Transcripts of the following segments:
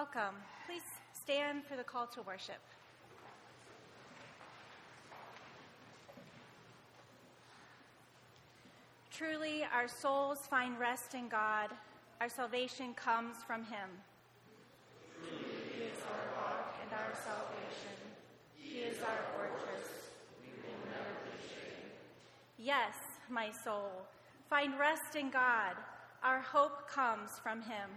Welcome. Please stand for the call to worship. Truly, our souls find rest in God. Our salvation comes from Him. He is our rock and our salvation. He is our fortress. We will never be. Yes, my soul, find rest in God. Our hope comes from Him.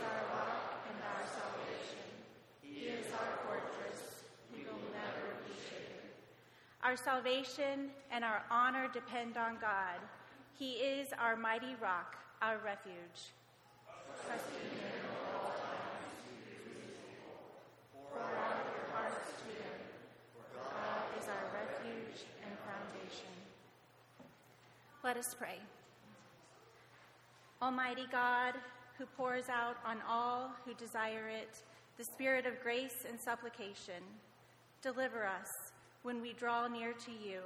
Our rock and our salvation. He is our fortress. We will never be shaken. Our salvation and our honor depend on God. He is our mighty rock, our refuge. Trust in Him at all times. Pour out your hearts to Him, God is our refuge and foundation. Let us pray. Almighty God, who pours out on all who desire it the spirit of grace and supplication, deliver us when we draw near to you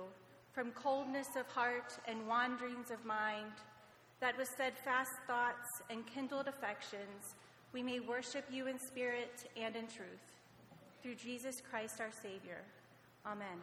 from coldness of heart and wanderings of mind, that with steadfast thoughts and kindled affections we may worship you in spirit and in truth. Through Jesus Christ our Savior. Amen.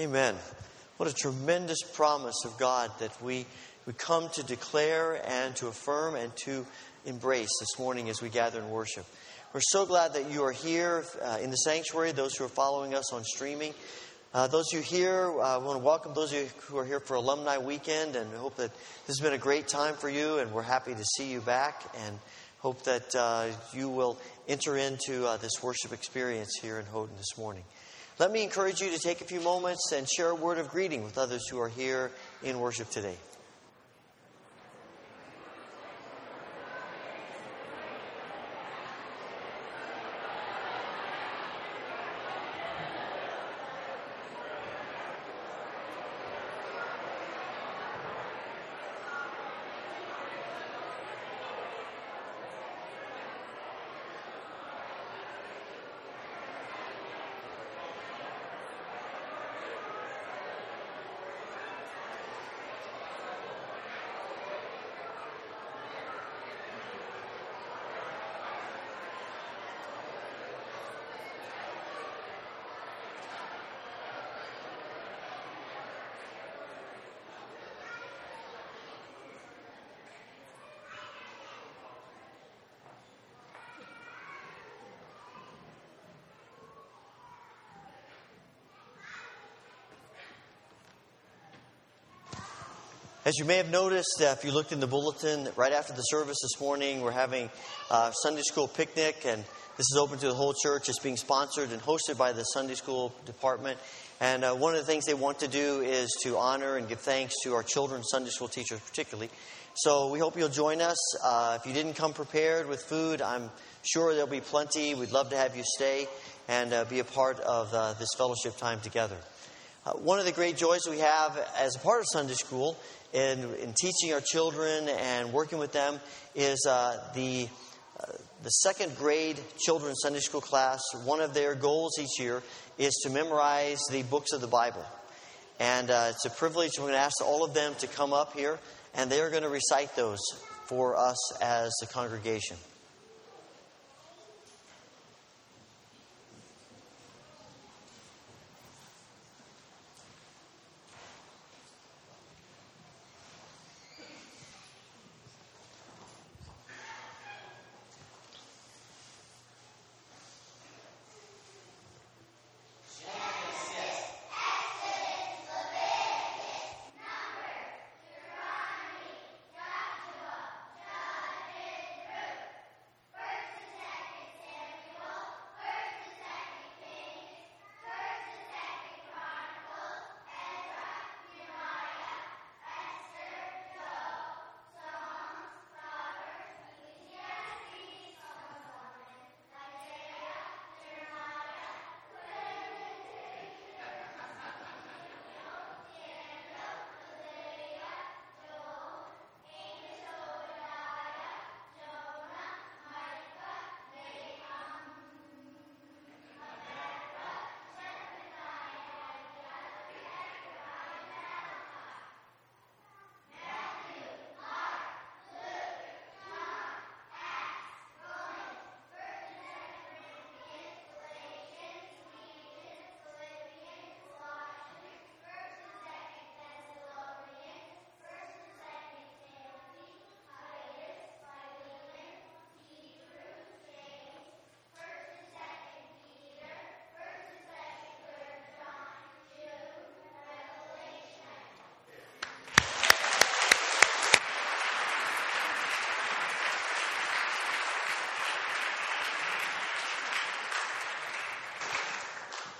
Amen. What a tremendous promise of God that we, we come to declare and to affirm and to embrace this morning as we gather in worship. We're so glad that you are here uh, in the sanctuary, those who are following us on streaming. Uh, those of you here, uh, want to welcome those of you who are here for Alumni Weekend and hope that this has been a great time for you and we're happy to see you back and hope that uh, you will enter into uh, this worship experience here in Houghton this morning. Let me encourage you to take a few moments and share a word of greeting with others who are here in worship today. As you may have noticed, uh, if you looked in the bulletin, right after the service this morning, we're having a Sunday school picnic, and this is open to the whole church. It's being sponsored and hosted by the Sunday school department. And uh, one of the things they want to do is to honor and give thanks to our children's Sunday school teachers, particularly. So we hope you'll join us. Uh, if you didn't come prepared with food, I'm sure there'll be plenty. We'd love to have you stay and uh, be a part of uh, this fellowship time together. Uh, one of the great joys we have as a part of Sunday school in, in teaching our children and working with them is uh, the, uh, the second grade children's Sunday school class. One of their goals each year is to memorize the books of the Bible. And uh, it's a privilege. We're going to ask all of them to come up here, and they are going to recite those for us as a congregation.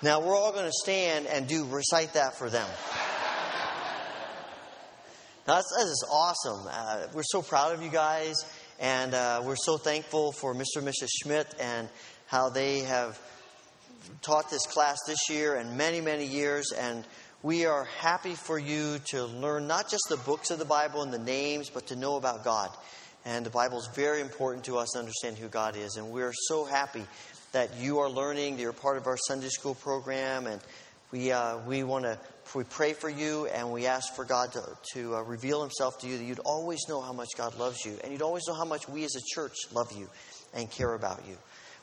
Now we're all going to stand and do recite that for them. Now that's, that is awesome. Uh, we're so proud of you guys, and uh, we're so thankful for Mr. and Mrs. Schmidt and how they have taught this class this year and many, many years. And we are happy for you to learn not just the books of the Bible and the names, but to know about God. And the Bible is very important to us to understand who God is. And we're so happy that you are learning, that you're part of our Sunday school program, and we, uh, we want to we pray for you and we ask for God to, to uh, reveal Himself to you, that you'd always know how much God loves you, and you'd always know how much we as a church love you and care about you.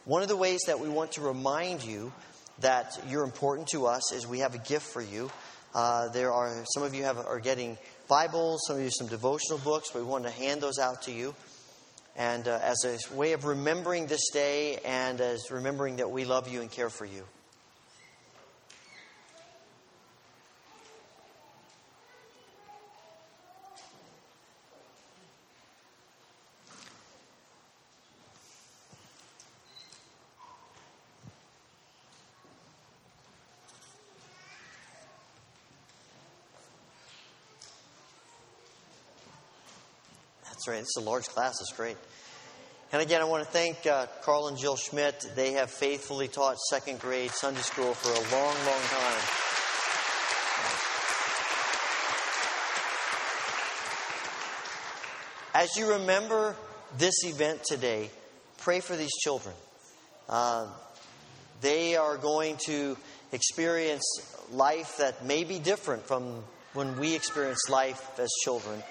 One of the ways that we want to remind you that you're important to us is we have a gift for you. Uh, there are some of you have, are getting Bibles, some of you some devotional books, but we want to hand those out to you. And uh, as a way of remembering this day and as remembering that we love you and care for you. It's a large class. It's great. And again, I want to thank uh, Carl and Jill Schmidt. They have faithfully taught second grade Sunday school for a long, long time. As you remember this event today, pray for these children. Uh, they are going to experience life that may be different from when we experienced life as children.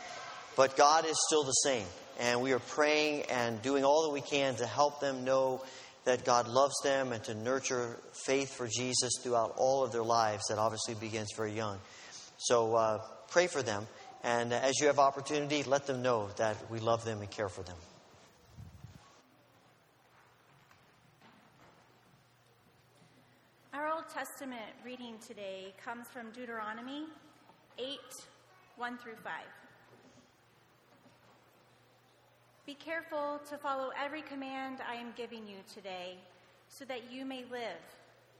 But God is still the same. And we are praying and doing all that we can to help them know that God loves them and to nurture faith for Jesus throughout all of their lives. That obviously begins very young. So uh, pray for them. And as you have opportunity, let them know that we love them and care for them. Our Old Testament reading today comes from Deuteronomy 8 1 through 5. Be careful to follow every command I am giving you today, so that you may live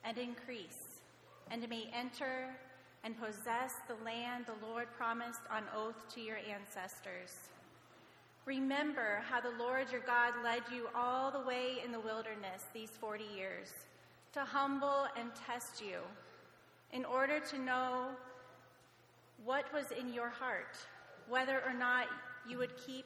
and increase, and may enter and possess the land the Lord promised on oath to your ancestors. Remember how the Lord your God led you all the way in the wilderness these 40 years to humble and test you in order to know what was in your heart, whether or not you would keep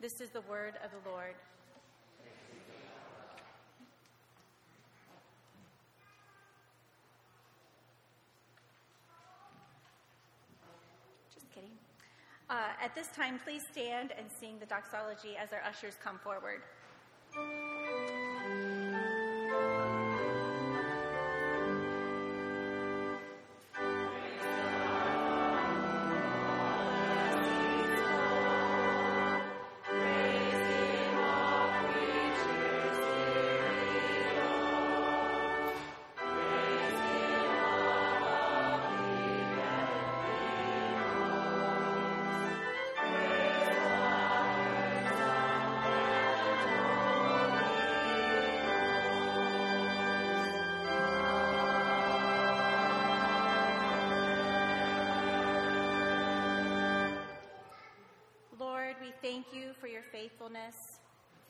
This is the word of the Lord. Just kidding. Uh, at this time, please stand and sing the doxology as our ushers come forward.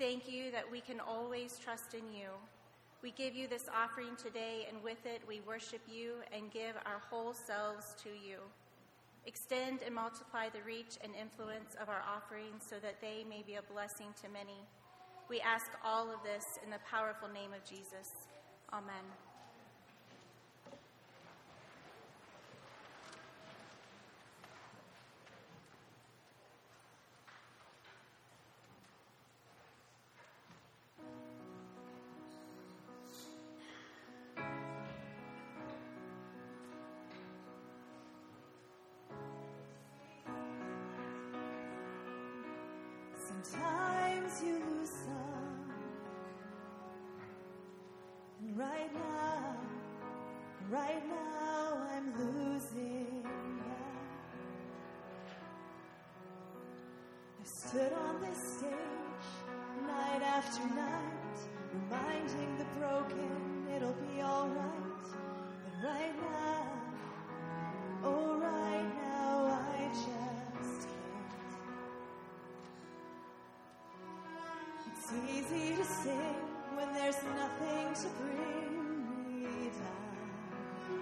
Thank you that we can always trust in you. We give you this offering today, and with it we worship you and give our whole selves to you. Extend and multiply the reach and influence of our offerings so that they may be a blessing to many. We ask all of this in the powerful name of Jesus. Amen. Sometimes you lose some. And right now, right now I'm losing that. I stood on this stage night after night, reminding the broken it'll be alright. But right now, easy to sing when there's nothing to bring me down.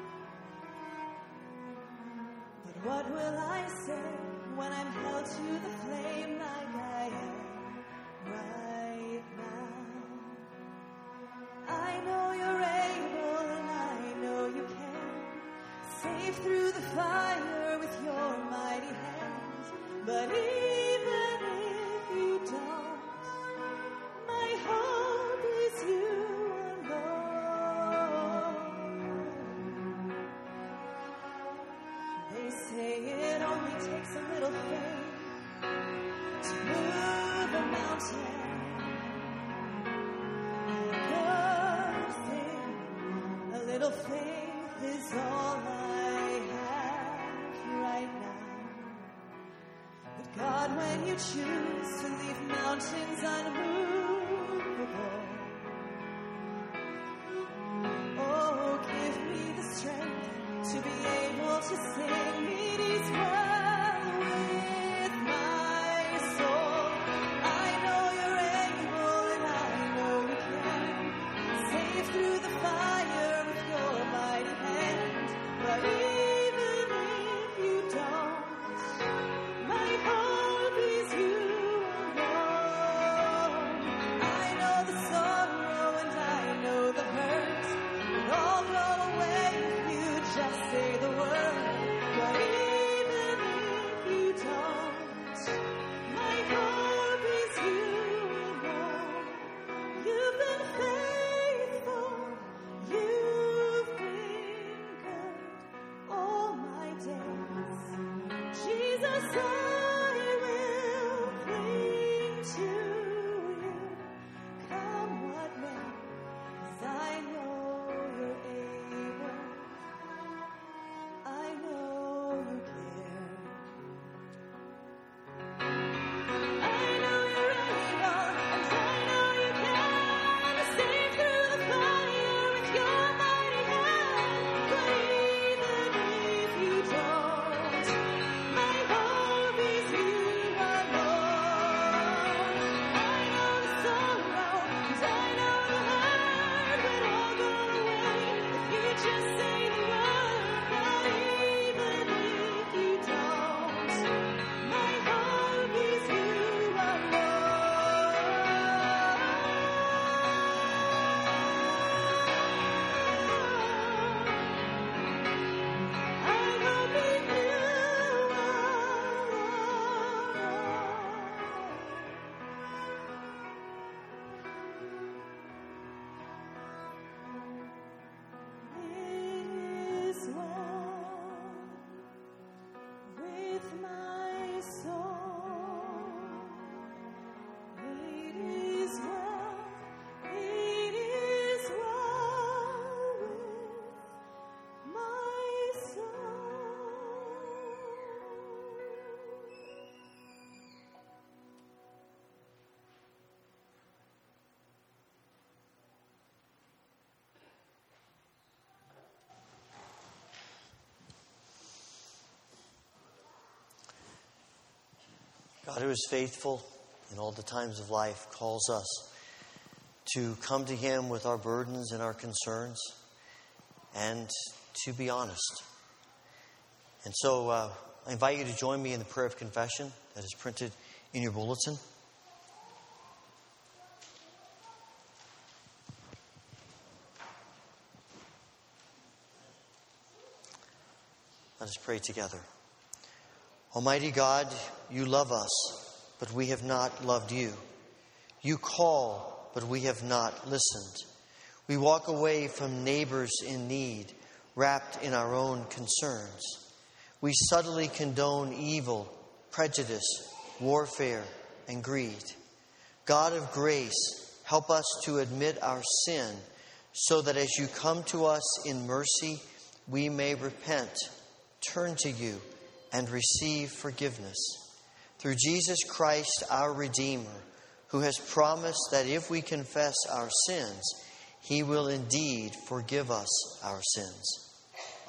But what will I say when I'm held to the flame choose to leave. God, who is faithful in all the times of life, calls us to come to Him with our burdens and our concerns and to be honest. And so uh, I invite you to join me in the prayer of confession that is printed in your bulletin. Let us pray together. Almighty God, you love us, but we have not loved you. You call, but we have not listened. We walk away from neighbors in need, wrapped in our own concerns. We subtly condone evil, prejudice, warfare, and greed. God of grace, help us to admit our sin so that as you come to us in mercy, we may repent, turn to you, and receive forgiveness. Through Jesus Christ, our Redeemer, who has promised that if we confess our sins, he will indeed forgive us our sins.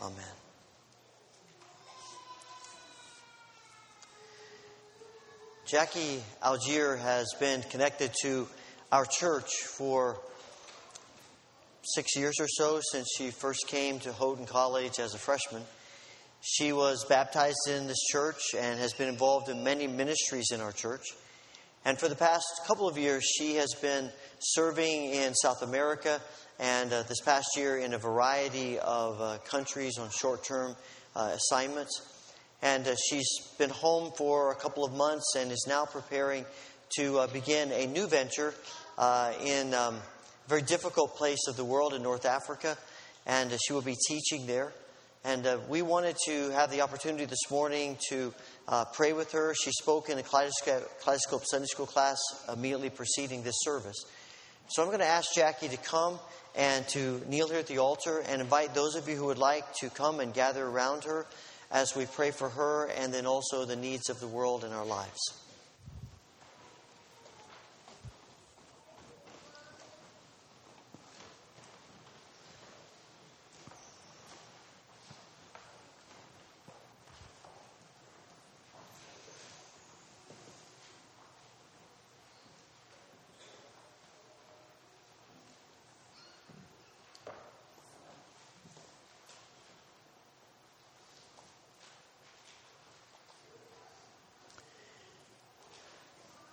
Amen. Jackie Algier has been connected to our church for six years or so since she first came to Houghton College as a freshman. She was baptized in this church and has been involved in many ministries in our church. And for the past couple of years, she has been serving in South America and uh, this past year in a variety of uh, countries on short term uh, assignments. And uh, she's been home for a couple of months and is now preparing to uh, begin a new venture uh, in um, a very difficult place of the world in North Africa. And she will be teaching there. And uh, we wanted to have the opportunity this morning to uh, pray with her. She spoke in a Kaleidoscope, Sunday School class immediately preceding this service. So I'm going to ask Jackie to come and to kneel here at the altar and invite those of you who would like to come and gather around her as we pray for her and then also the needs of the world in our lives.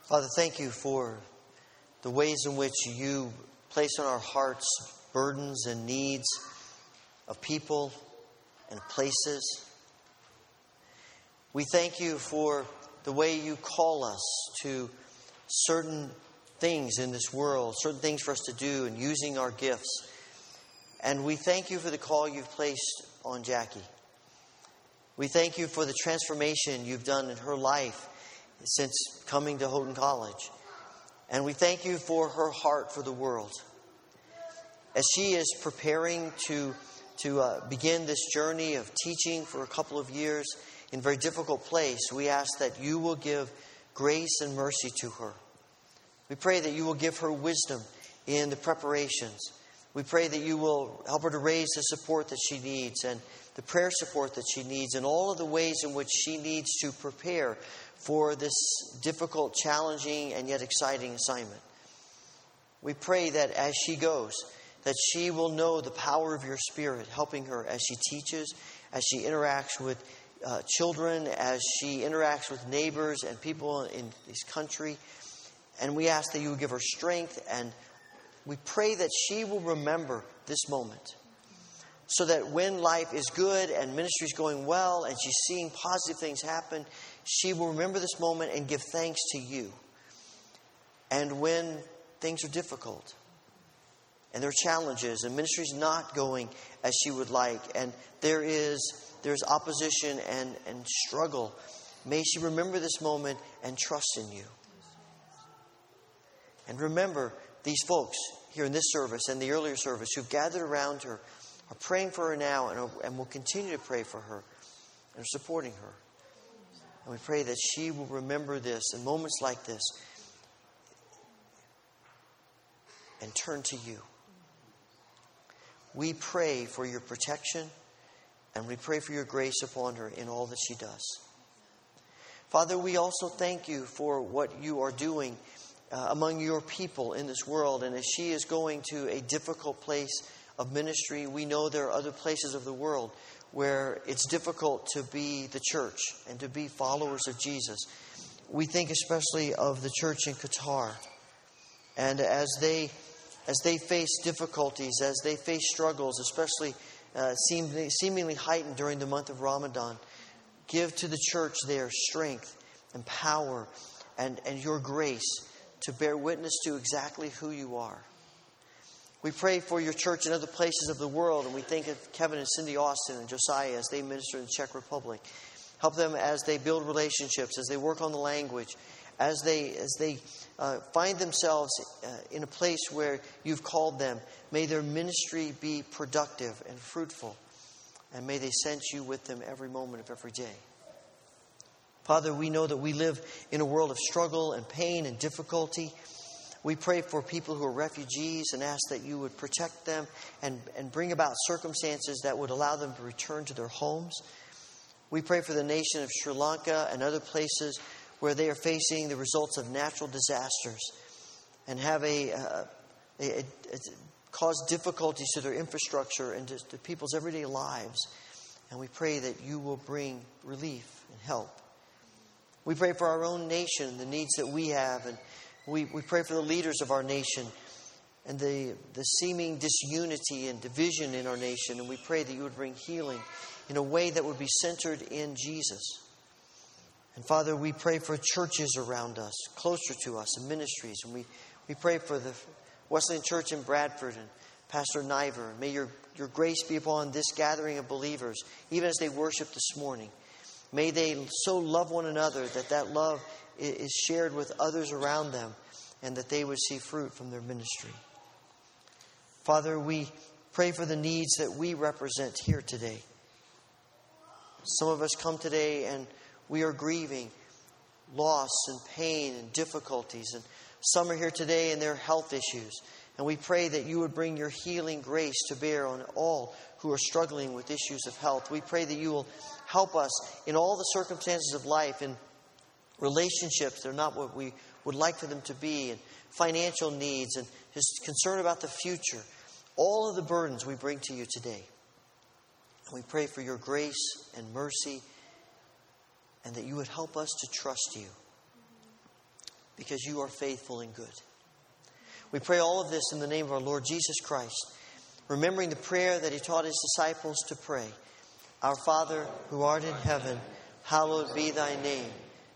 Father, thank you for the ways in which you place on our hearts burdens and needs of people and places. We thank you for the way you call us to certain things in this world, certain things for us to do, and using our gifts. And we thank you for the call you've placed on Jackie. We thank you for the transformation you've done in her life since coming to Houghton College. And we thank you for her heart for the world. As she is preparing to, to uh, begin this journey of teaching for a couple of years in a very difficult place, we ask that you will give grace and mercy to her. We pray that you will give her wisdom in the preparations. We pray that you will help her to raise the support that she needs and the prayer support that she needs and all of the ways in which she needs to prepare for this difficult, challenging, and yet exciting assignment. We pray that as she goes, that she will know the power of your Spirit helping her as she teaches, as she interacts with uh, children, as she interacts with neighbors and people in this country. And we ask that you give her strength, and we pray that she will remember this moment. So that when life is good and ministry is going well and she's seeing positive things happen, she will remember this moment and give thanks to you. And when things are difficult and there are challenges and ministry is not going as she would like and there is there's opposition and, and struggle, may she remember this moment and trust in you. And remember these folks here in this service and the earlier service who've gathered around her are praying for her now and, and will continue to pray for her and are supporting her. And we pray that she will remember this in moments like this and turn to you. We pray for your protection and we pray for your grace upon her in all that she does. Father, we also thank you for what you are doing uh, among your people in this world. And as she is going to a difficult place of ministry, we know there are other places of the world where it's difficult to be the church and to be followers of Jesus. We think especially of the church in Qatar. And as they, as they face difficulties, as they face struggles, especially uh, seemingly, seemingly heightened during the month of Ramadan, give to the church their strength and power and, and your grace to bear witness to exactly who you are. We pray for your church in other places of the world, and we think of Kevin and Cindy Austin and Josiah as they minister in the Czech Republic. Help them as they build relationships, as they work on the language, as they, as they uh, find themselves uh, in a place where you've called them. May their ministry be productive and fruitful, and may they sense you with them every moment of every day. Father, we know that we live in a world of struggle and pain and difficulty. We pray for people who are refugees and ask that you would protect them and, and bring about circumstances that would allow them to return to their homes. We pray for the nation of Sri Lanka and other places where they are facing the results of natural disasters and have a, uh, a, a, a cause difficulties to their infrastructure and to, to people's everyday lives. And we pray that you will bring relief and help. We pray for our own nation, the needs that we have, and we, we pray for the leaders of our nation and the, the seeming disunity and division in our nation. And we pray that you would bring healing in a way that would be centered in Jesus. And Father, we pray for churches around us, closer to us, and ministries. And we, we pray for the Wesleyan Church in Bradford and Pastor Niver. May your, your grace be upon this gathering of believers, even as they worship this morning. May they so love one another that that love is shared with others around them and that they would see fruit from their ministry. Father, we pray for the needs that we represent here today. Some of us come today and we are grieving loss and pain and difficulties. And some are here today and their health issues. And we pray that you would bring your healing grace to bear on all who are struggling with issues of health. We pray that you will help us in all the circumstances of life, in relationships that are not what we would like for them to be, and financial needs, and his concern about the future. All of the burdens we bring to you today. And we pray for your grace and mercy, and that you would help us to trust you because you are faithful and good. We pray all of this in the name of our Lord Jesus Christ, remembering the prayer that he taught his disciples to pray Our Father, who art in heaven, hallowed be thy name.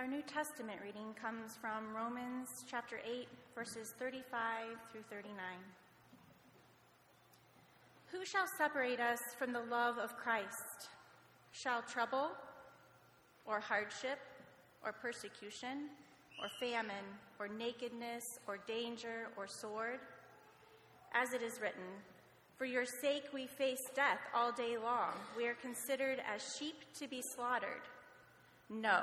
Our New Testament reading comes from Romans chapter 8, verses 35 through 39. Who shall separate us from the love of Christ? Shall trouble, or hardship, or persecution, or famine, or nakedness, or danger, or sword? As it is written, For your sake we face death all day long. We are considered as sheep to be slaughtered. No.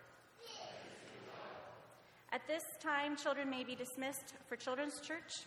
At this time, children may be dismissed for Children's Church.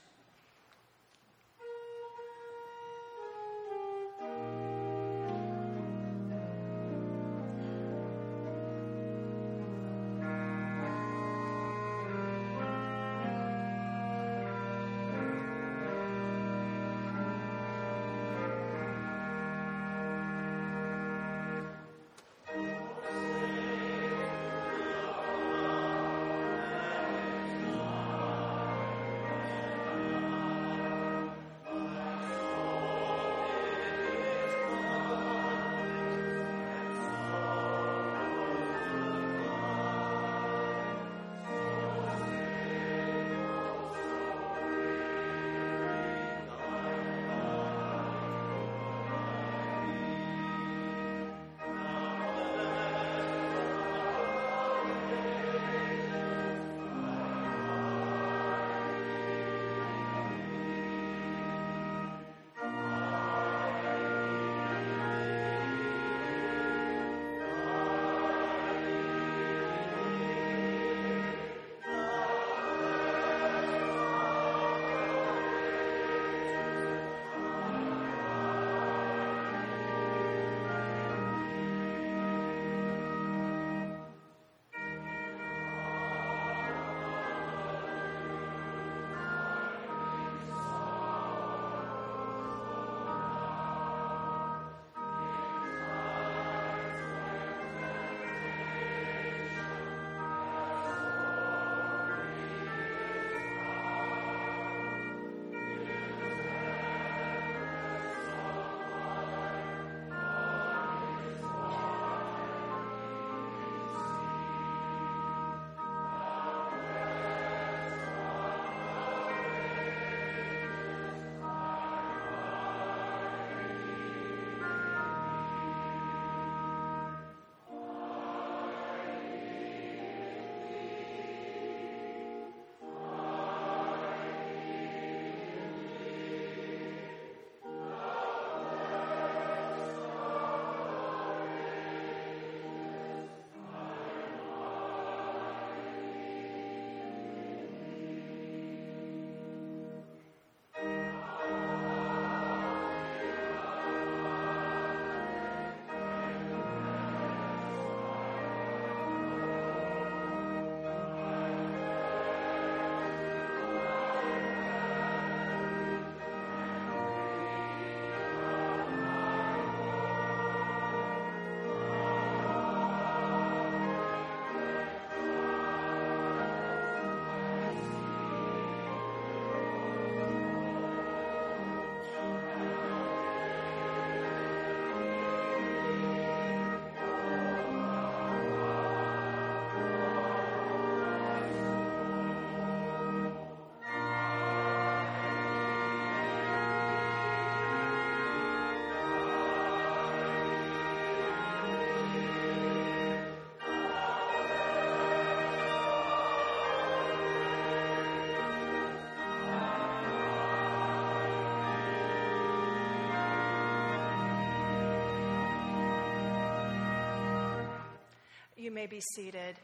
May be seated,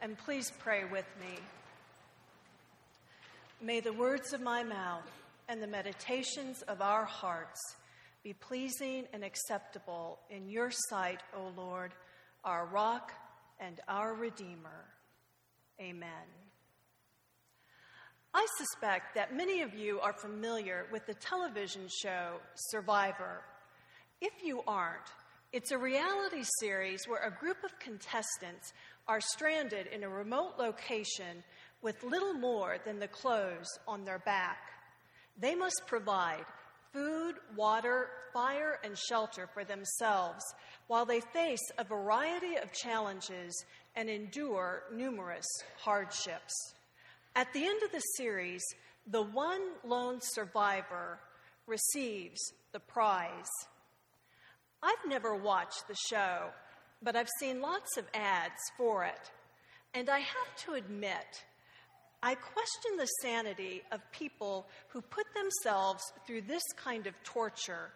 and please pray with me. May the words of my mouth and the meditations of our hearts be pleasing and acceptable in your sight, O Lord, our rock and our Redeemer. Amen. I suspect that many of you are familiar with the television show Survivor. If you aren't, it's a reality series where a group of contestants are stranded in a remote location with little more than the clothes on their back. They must provide food, water, fire, and shelter for themselves while they face a variety of challenges and endure numerous hardships. At the end of the series, the one lone survivor receives the prize. I've never watched the show, but I've seen lots of ads for it. And I have to admit, I question the sanity of people who put themselves through this kind of torture,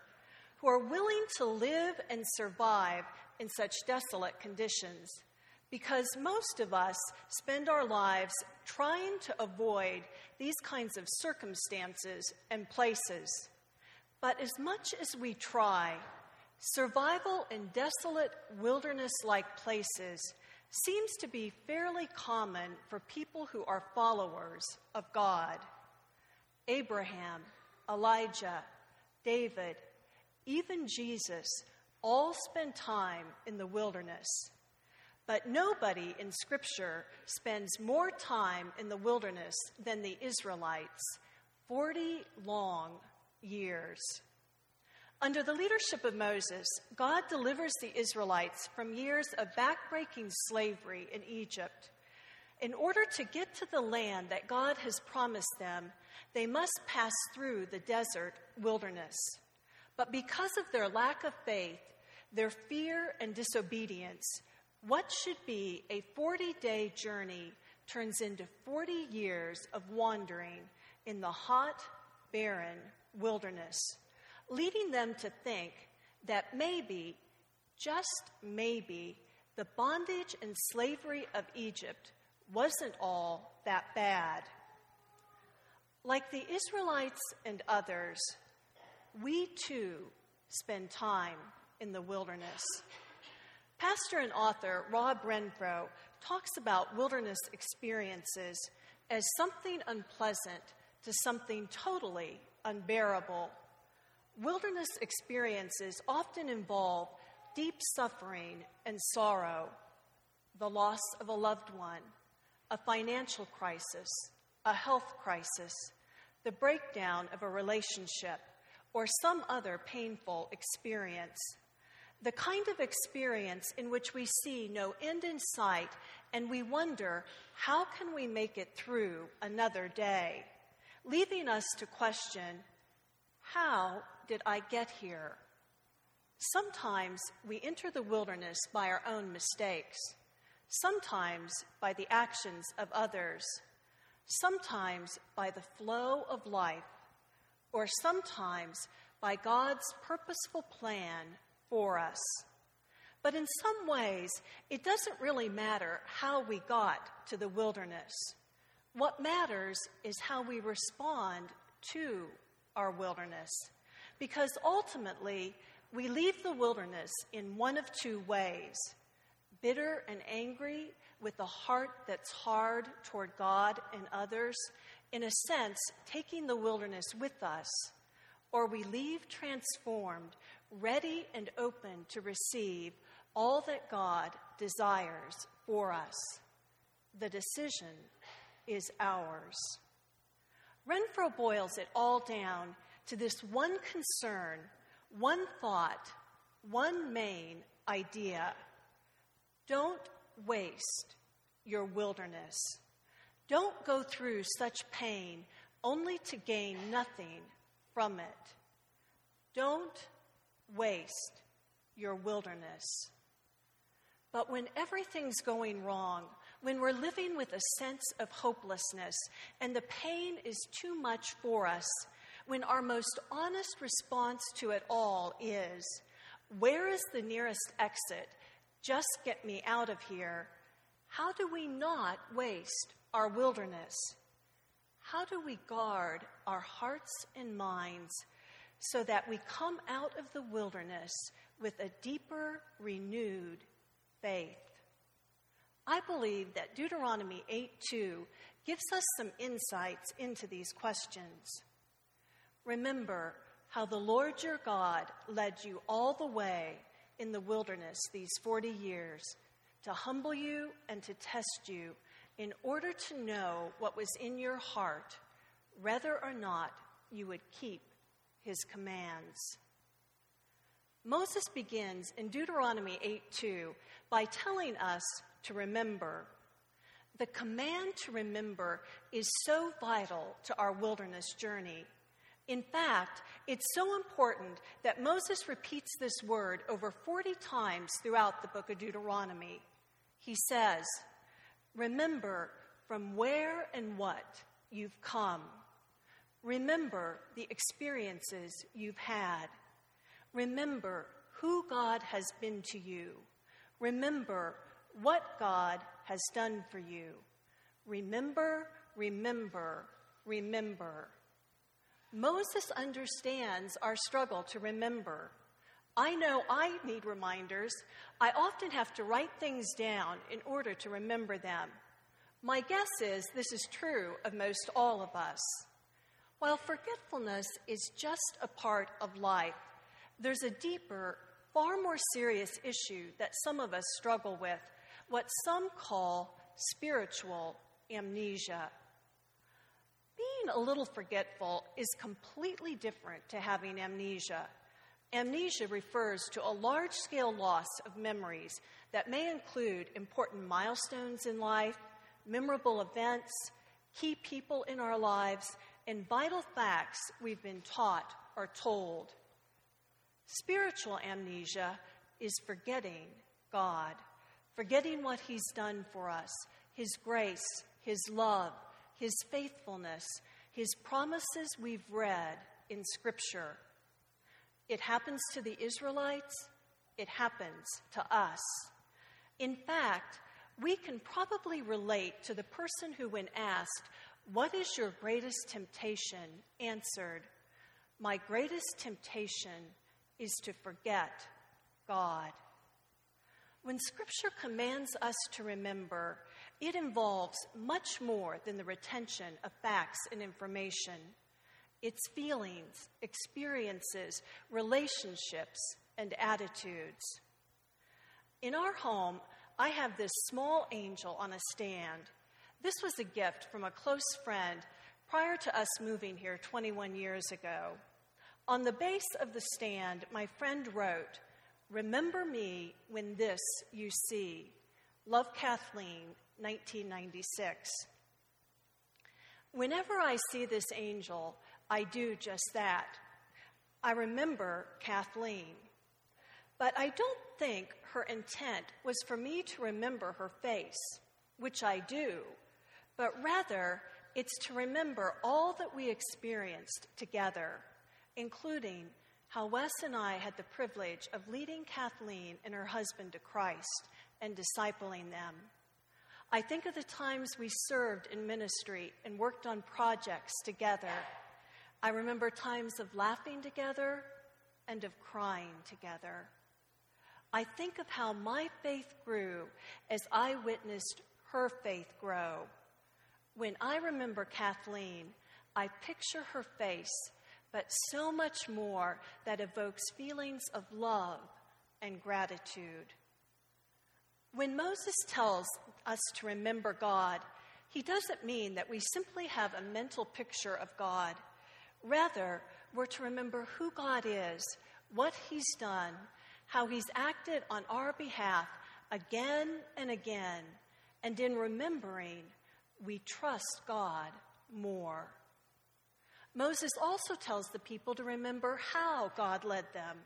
who are willing to live and survive in such desolate conditions, because most of us spend our lives trying to avoid these kinds of circumstances and places. But as much as we try, survival in desolate wilderness like places seems to be fairly common for people who are followers of God. Abraham, Elijah, David, even Jesus all spend time in the wilderness. But nobody in Scripture spends more time in the wilderness than the Israelites 40 long years. Under the leadership of Moses, God delivers the Israelites from years of backbreaking slavery in Egypt. In order to get to the land that God has promised them, they must pass through the desert wilderness. But because of their lack of faith, their fear and disobedience, what should be a 40 day journey turns into 40 years of wandering in the hot, barren wilderness leading them to think that maybe, just maybe, the bondage and slavery of Egypt wasn't all that bad. Like the Israelites and others, we too spend time in the wilderness. Pastor and author Rob Renfroe talks about wilderness experiences as something unpleasant to something totally unbearable. Wilderness experiences often involve deep suffering and sorrow, the loss of a loved one, a financial crisis, a health crisis, the breakdown of a relationship, or some other painful experience. The kind of experience in which we see no end in sight and we wonder, how can we make it through another day? Leaving us to question, how did I get here? Sometimes we enter the wilderness by our own mistakes, sometimes by the actions of others, sometimes by the flow of life, or sometimes by God's purposeful plan for us. But in some ways, it doesn't really matter how we got to the wilderness. What matters is how we respond to our wilderness. Because ultimately, we leave the wilderness in one of two ways bitter and angry, with a heart that's hard toward God and others, in a sense, taking the wilderness with us, or we leave transformed, ready and open to receive all that God desires for us. The decision is ours. Renfroe boils it all down to this one concern, one thought, one main idea. Don't waste your wilderness. Don't go through such pain only to gain nothing from it. Don't waste your wilderness. But when everything's going wrong, when we're living with a sense of hopelessness and the pain is too much for us, when our most honest response to it all is, Where is the nearest exit? Just get me out of here. How do we not waste our wilderness? How do we guard our hearts and minds so that we come out of the wilderness with a deeper, renewed faith? I believe that Deuteronomy 8 2 gives us some insights into these questions. Remember how the Lord your God led you all the way in the wilderness these 40 years to humble you and to test you in order to know what was in your heart, whether or not you would keep his commands. Moses begins in Deuteronomy 8 2 by telling us to remember. The command to remember is so vital to our wilderness journey. In fact, it's so important that Moses repeats this word over 40 times throughout the book of Deuteronomy. He says, Remember from where and what you've come. Remember the experiences you've had. Remember who God has been to you. Remember what God has done for you. Remember, remember, remember. Moses understands our struggle to remember. I know I need reminders. I often have to write things down in order to remember them. My guess is this is true of most all of us. While forgetfulness is just a part of life, there's a deeper, far more serious issue that some of us struggle with, what some call spiritual amnesia. Being a little forgetful is completely different to having amnesia. Amnesia refers to a large scale loss of memories that may include important milestones in life, memorable events, key people in our lives, and vital facts we've been taught or told. Spiritual amnesia is forgetting God, forgetting what He's done for us, His grace, His love, His faithfulness, His promises we've read in Scripture. It happens to the Israelites, it happens to us. In fact, we can probably relate to the person who, when asked, What is your greatest temptation? answered, My greatest temptation is to forget God. When Scripture commands us to remember, it involves much more than the retention of facts and information. It's feelings, experiences, relationships, and attitudes. In our home, I have this small angel on a stand. This was a gift from a close friend prior to us moving here 21 years ago. On the base of the stand, my friend wrote, Remember me when this you see. Love Kathleen, 1996. Whenever I see this angel, I do just that. I remember Kathleen. But I don't think her intent was for me to remember her face, which I do, but rather it's to remember all that we experienced together including how Wes and I had the privilege of leading Kathleen and her husband to Christ and discipling them. I think of the times we served in ministry and worked on projects together. I remember times of laughing together and of crying together. I think of how my faith grew as I witnessed her faith grow. When I remember Kathleen, I picture her face but so much more that evokes feelings of love and gratitude. When Moses tells us to remember God, he doesn't mean that we simply have a mental picture of God. Rather, we're to remember who God is, what he's done, how he's acted on our behalf again and again, and in remembering, we trust God more. Moses also tells the people to remember how God led them.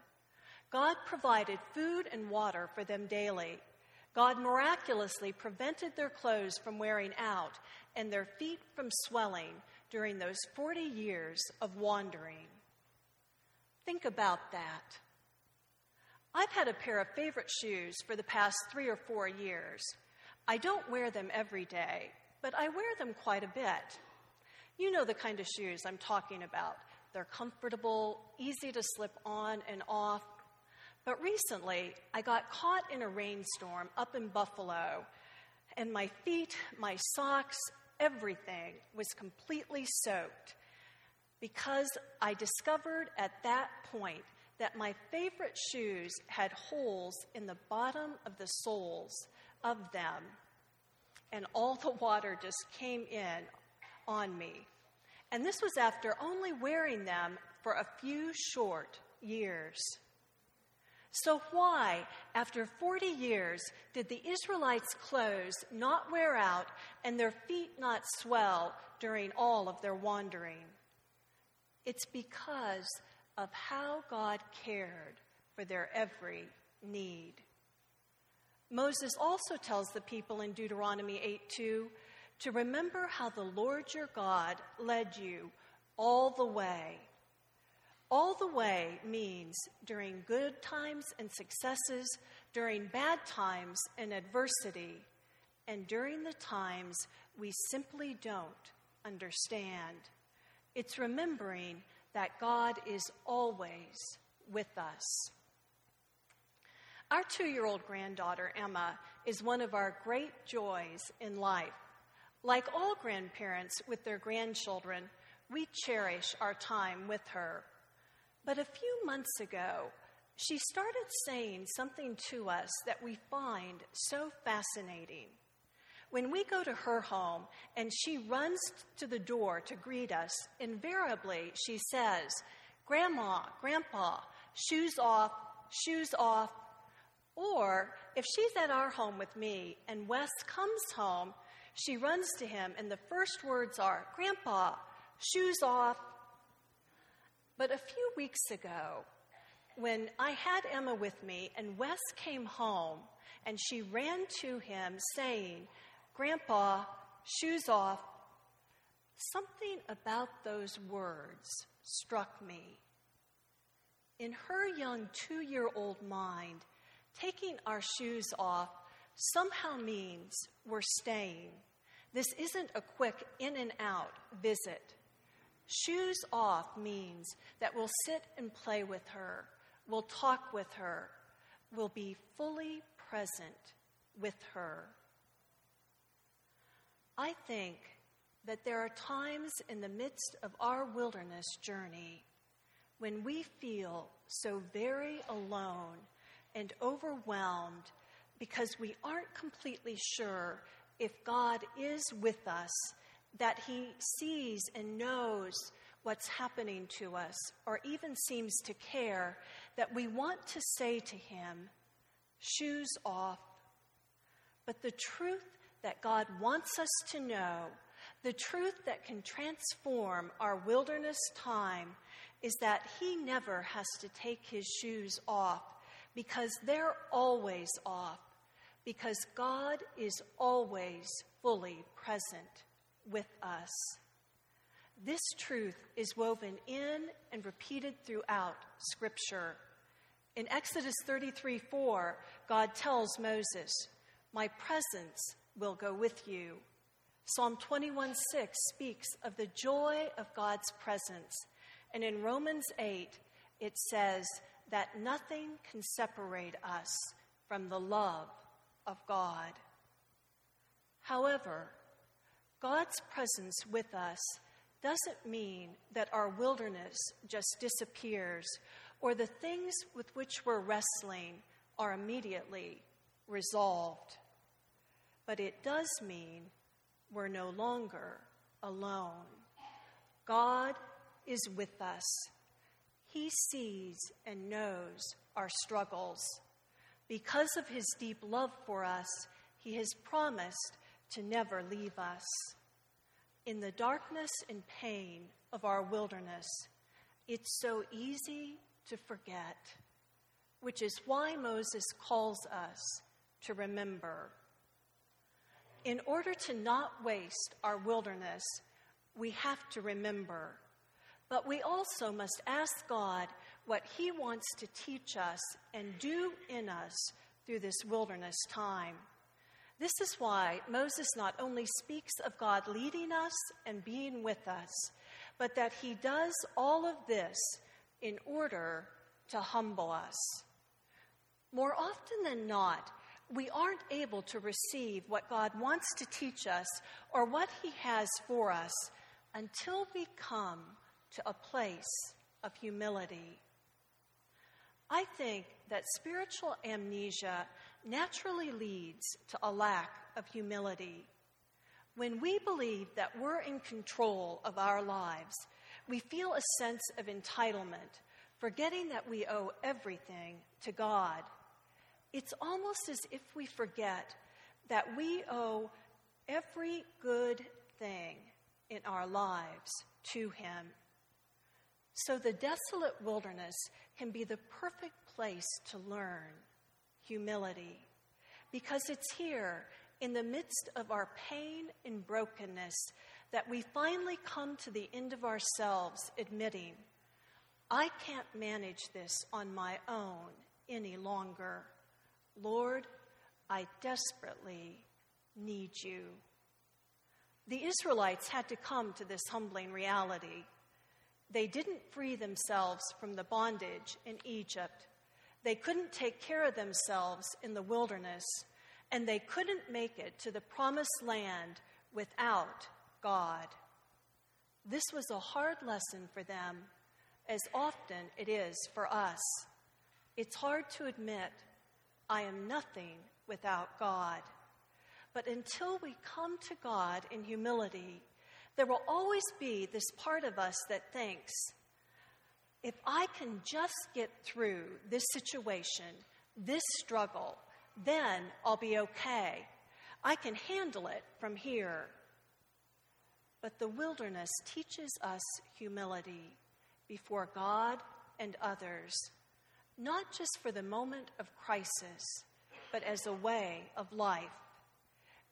God provided food and water for them daily. God miraculously prevented their clothes from wearing out and their feet from swelling during those 40 years of wandering. Think about that. I've had a pair of favorite shoes for the past three or four years. I don't wear them every day, but I wear them quite a bit. You know the kind of shoes I'm talking about. They're comfortable, easy to slip on and off. But recently, I got caught in a rainstorm up in Buffalo, and my feet, my socks, everything was completely soaked because I discovered at that point that my favorite shoes had holes in the bottom of the soles of them, and all the water just came in on me. And this was after only wearing them for a few short years. So, why, after 40 years, did the Israelites' clothes not wear out and their feet not swell during all of their wandering? It's because of how God cared for their every need. Moses also tells the people in Deuteronomy 8 2 to remember how the Lord your God led you all the way all the way means during good times and successes, during bad times and adversity, and during the times we simply don't understand. It's remembering that God is always with us. Our two year old granddaughter, Emma, is one of our great joys in life. Like all grandparents with their grandchildren, we cherish our time with her. But a few months ago, she started saying something to us that we find so fascinating. When we go to her home and she runs to the door to greet us, invariably she says, Grandma, Grandpa, shoes off, shoes off. Or if she's at our home with me and Wes comes home, she runs to him and the first words are, Grandpa, shoes off, but a few weeks ago, when I had Emma with me and Wes came home and she ran to him saying, Grandpa, shoes off, something about those words struck me. In her young two year old mind, taking our shoes off somehow means we're staying. This isn't a quick in and out visit. Shoes off means that we'll sit and play with her, we'll talk with her, we'll be fully present with her. I think that there are times in the midst of our wilderness journey when we feel so very alone and overwhelmed because we aren't completely sure if God is with us that he sees and knows what's happening to us, or even seems to care, that we want to say to him, shoes off. But the truth that God wants us to know, the truth that can transform our wilderness time, is that he never has to take his shoes off because they're always off, because God is always fully present with us. This truth is woven in and repeated throughout Scripture. In Exodus 33 4, God tells Moses, My presence will go with you. Psalm 21 6 speaks of the joy of God's presence. And in Romans 8, it says that nothing can separate us from the love of God. However, God's presence with us doesn't mean that our wilderness just disappears or the things with which we're wrestling are immediately resolved. But it does mean we're no longer alone. God is with us. He sees and knows our struggles. Because of his deep love for us, he has promised to never leave us. In the darkness and pain of our wilderness, it's so easy to forget, which is why Moses calls us to remember. In order to not waste our wilderness, we have to remember. But we also must ask God what He wants to teach us and do in us through this wilderness time. This is why Moses not only speaks of God leading us and being with us, but that he does all of this in order to humble us. More often than not, we aren't able to receive what God wants to teach us or what He has for us until we come to a place of humility. I think that spiritual amnesia naturally leads to a lack of humility. When we believe that we're in control of our lives, we feel a sense of entitlement, forgetting that we owe everything to God. It's almost as if we forget that we owe every good thing in our lives to Him. So the desolate wilderness can be the perfect place to learn humility because it's here in the midst of our pain and brokenness that we finally come to the end of ourselves admitting, I can't manage this on my own any longer. Lord, I desperately need you. The Israelites had to come to this humbling reality. They didn't free themselves from the bondage in Egypt. They couldn't take care of themselves in the wilderness, and they couldn't make it to the promised land without God. This was a hard lesson for them, as often it is for us. It's hard to admit, I am nothing without God. But until we come to God in humility, there will always be this part of us that thinks, if I can just get through this situation, this struggle, then I'll be okay. I can handle it from here. But the wilderness teaches us humility before God and others, not just for the moment of crisis, but as a way of life.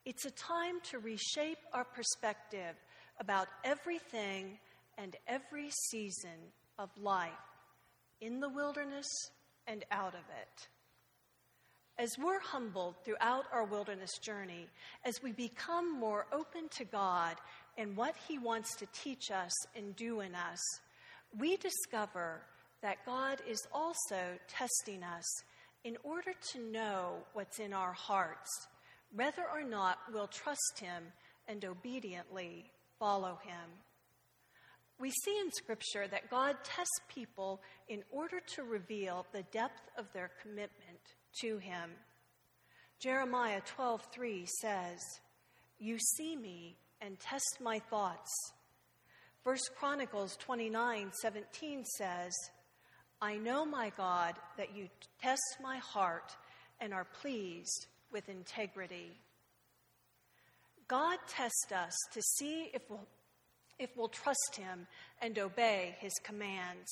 It's a time to reshape our perspective about everything and every season of life, in the wilderness and out of it. As we're humbled throughout our wilderness journey, as we become more open to God and what He wants to teach us and do in us, we discover that God is also testing us in order to know what's in our hearts, whether or not we'll trust Him and obediently follow Him. We see in Scripture that God tests people in order to reveal the depth of their commitment to Him. Jeremiah 12:3 says, "You see me and test my thoughts." First Chronicles 29:17 says, "I know, my God, that you test my heart and are pleased with integrity." God tests us to see if we'll if we'll trust Him and obey His commands.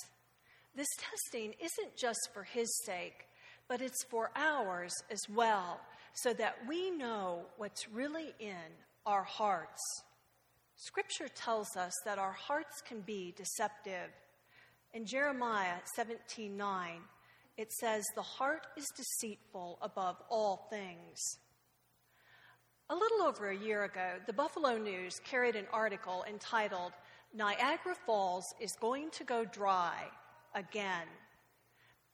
This testing isn't just for His sake, but it's for ours as well, so that we know what's really in our hearts. Scripture tells us that our hearts can be deceptive. In Jeremiah 17 9, it says, The heart is deceitful above all things a little over a year ago, the Buffalo News carried an article entitled, Niagara Falls is Going to Go Dry Again.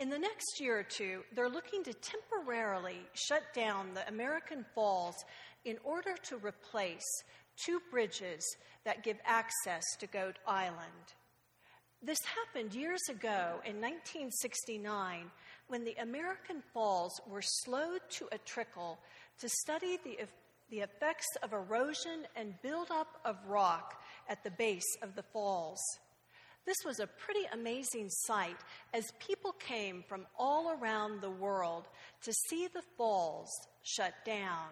In the next year or two, they're looking to temporarily shut down the American Falls in order to replace two bridges that give access to Goat Island. This happened years ago in 1969 when the American Falls were slowed to a trickle to study the the effects of erosion and buildup of rock at the base of the falls. This was a pretty amazing sight as people came from all around the world to see the falls shut down.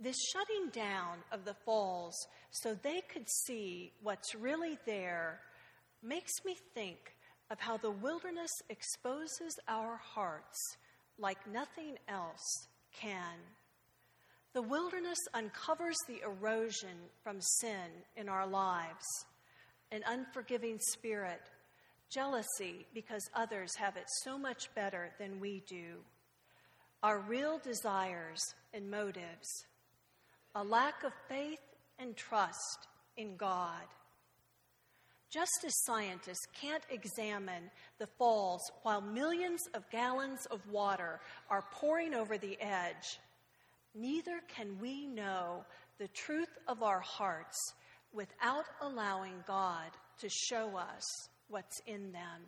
This shutting down of the falls so they could see what's really there makes me think of how the wilderness exposes our hearts like nothing else can. The wilderness uncovers the erosion from sin in our lives an unforgiving spirit, jealousy because others have it so much better than we do, our real desires and motives, a lack of faith and trust in God. Just as scientists can't examine the falls while millions of gallons of water are pouring over the edge, neither can we know the truth of our hearts without allowing God to show us what's in them.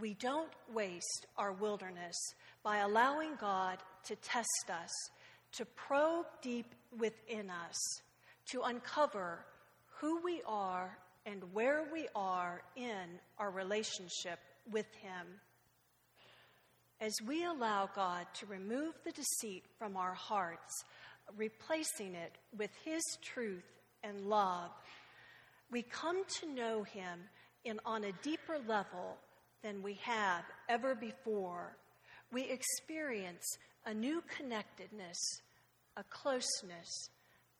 We don't waste our wilderness by allowing God to test us, to probe deep within us, to uncover who we are and where we are in our relationship with Him. As we allow God to remove the deceit from our hearts, replacing it with His truth and love, we come to know Him in, on a deeper level than we have ever before. We experience a new connectedness, a closeness,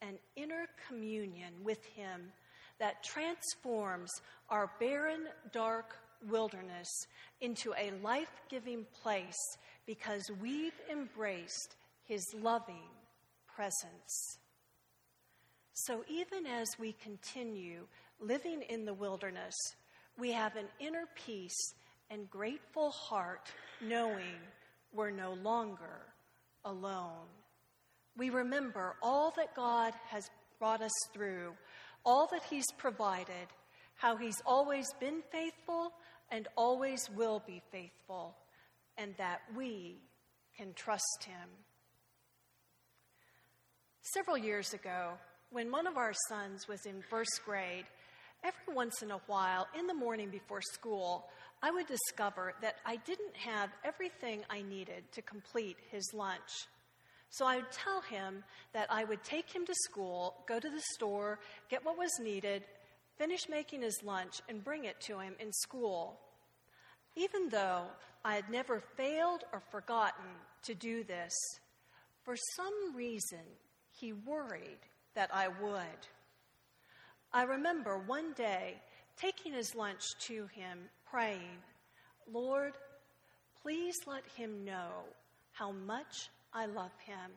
an inner communion with Him that transforms our barren, dark wilderness into a life giving place because we've embraced His loving presence. So even as we continue living in the wilderness, we have an inner peace and grateful heart knowing we're no longer alone. We remember all that God has brought us through, all that He's provided, how He's always been faithful and always will be faithful, and that we can trust Him. Several years ago, when one of our sons was in first grade, every once in a while, in the morning before school, I would discover that I didn't have everything I needed to complete his lunch. So I would tell him that I would take him to school, go to the store, get what was needed, finish making his lunch, and bring it to him in school. Even though I had never failed or forgotten to do this, for some reason he worried that I would. I remember one day taking his lunch to him, praying, Lord, please let him know how much I love him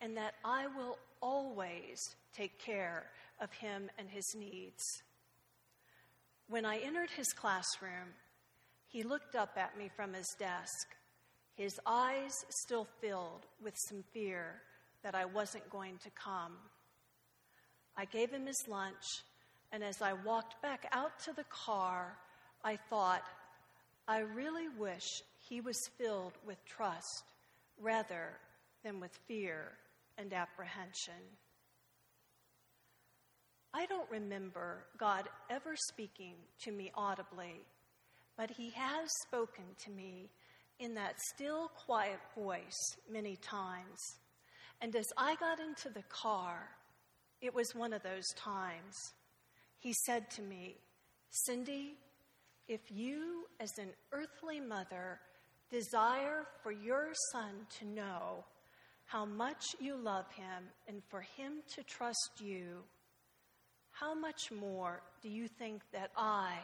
and that I will always take care of him and his needs. When I entered his classroom, he looked up at me from his desk, his eyes still filled with some fear that I wasn't going to come. I gave him his lunch, and as I walked back out to the car, I thought, I really wish he was filled with trust rather than with fear and apprehension. I don't remember God ever speaking to me audibly, but He has spoken to me in that still, quiet voice many times. And as I got into the car, it was one of those times. He said to me, Cindy, if you, as an earthly mother, desire for your son to know how much you love him and for him to trust you, how much more do you think that I,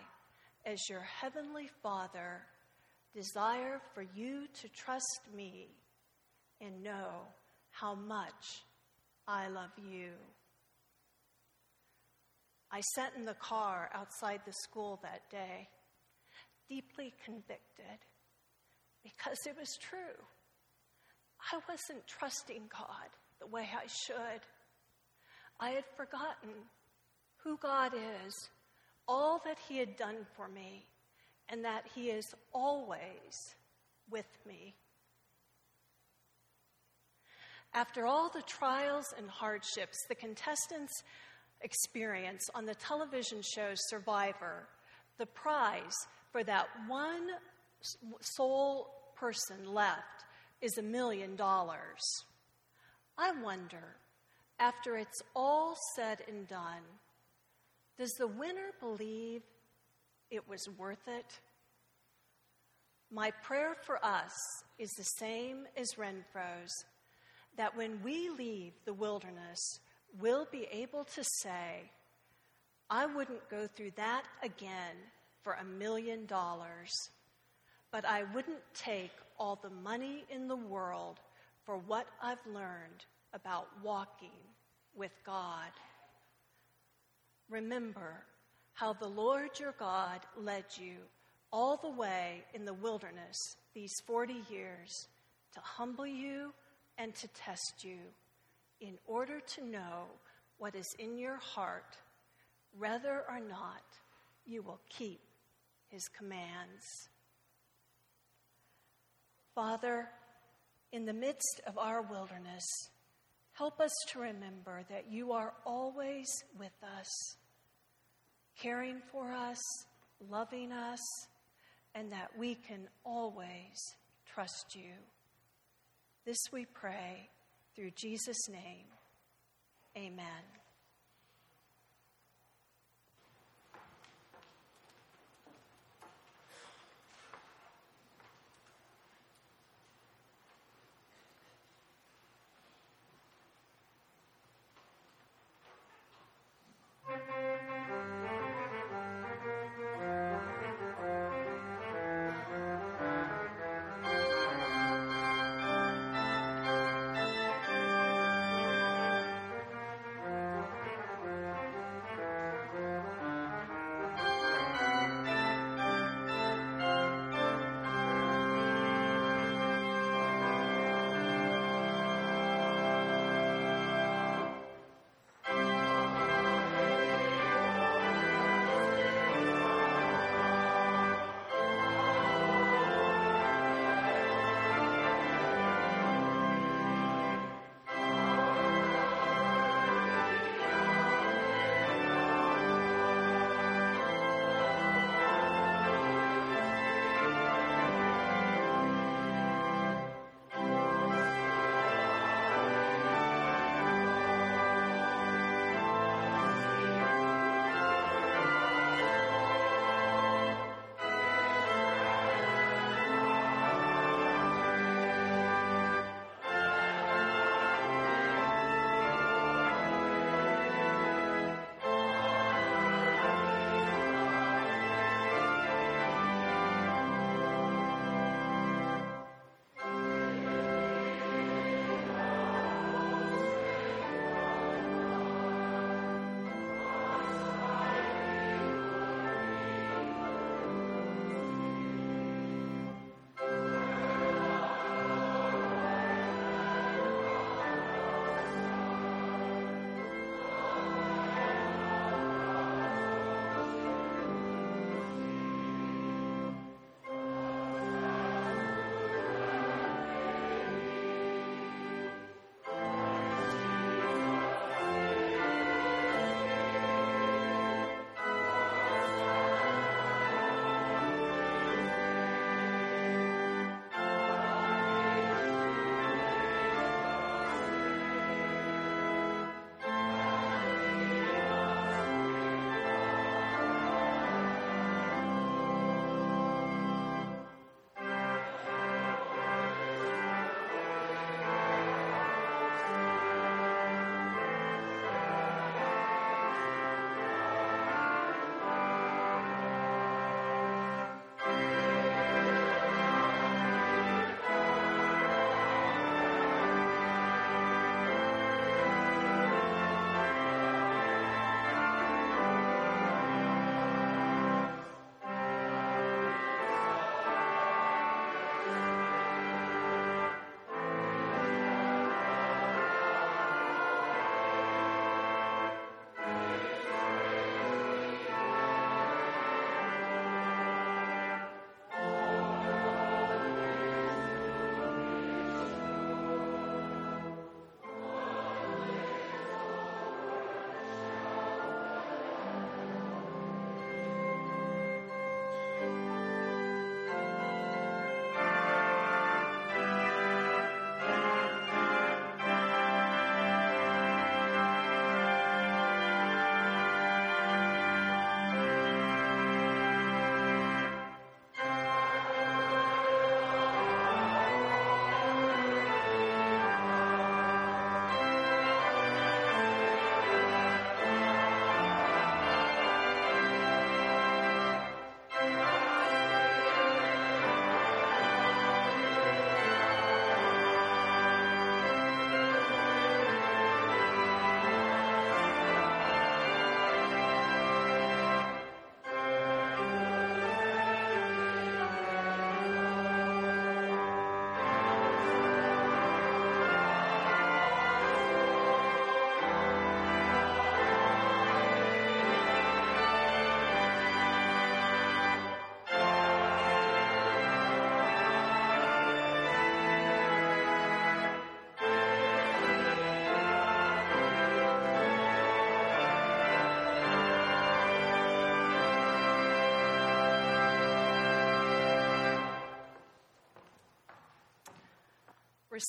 as your heavenly Father, desire for you to trust me and know how much I love you? I sat in the car outside the school that day, deeply convicted because it was true. I wasn't trusting God the way I should. I had forgotten who God is, all that He had done for me, and that He is always with me. After all the trials and hardships the contestants experience on the television show Survivor, the prize for that one sole person left is a million dollars. I wonder, after it's all said and done, does the winner believe it was worth it? My prayer for us is the same as Renfroe's that when we leave the wilderness, we'll be able to say, I wouldn't go through that again for a million dollars, but I wouldn't take all the money in the world for what I've learned about walking with God. Remember, how the Lord your God led you all the way in the wilderness these 40 years to humble you and to test you in order to know what is in your heart, whether or not you will keep his commands. Father, in the midst of our wilderness, help us to remember that you are always with us, caring for us, loving us, and that we can always trust you. This we pray through Jesus' name. Amen.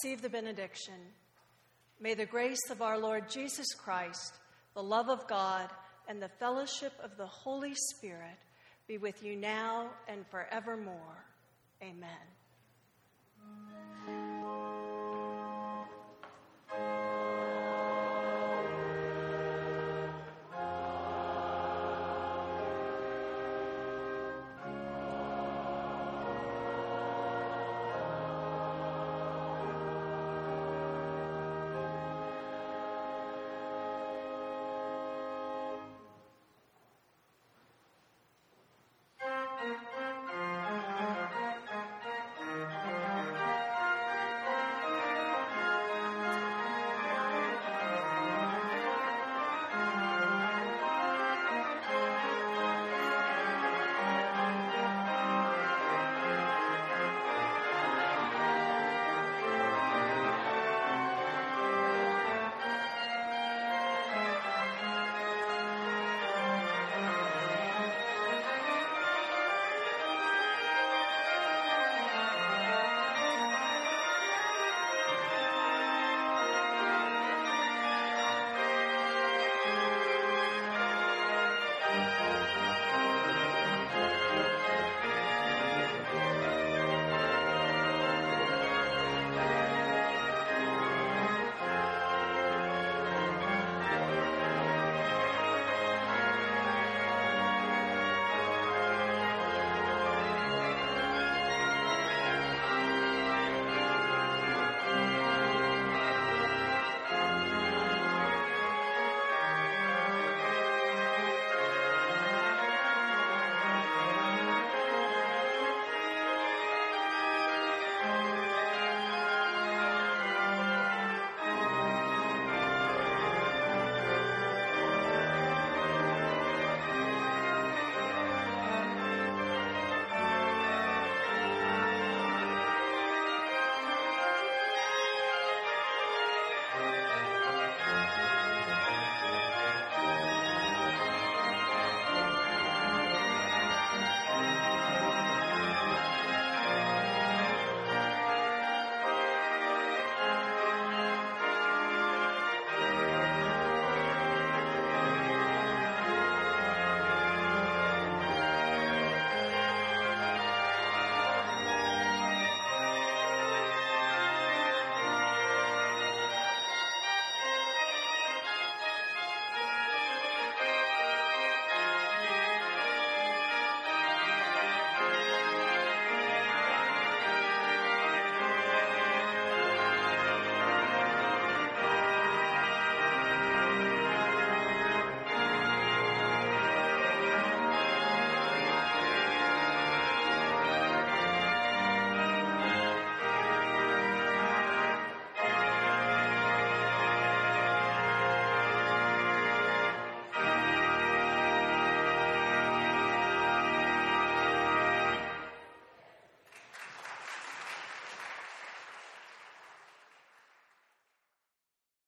Receive the benediction. May the grace of our Lord Jesus Christ, the love of God, and the fellowship of the Holy Spirit be with you now and forevermore.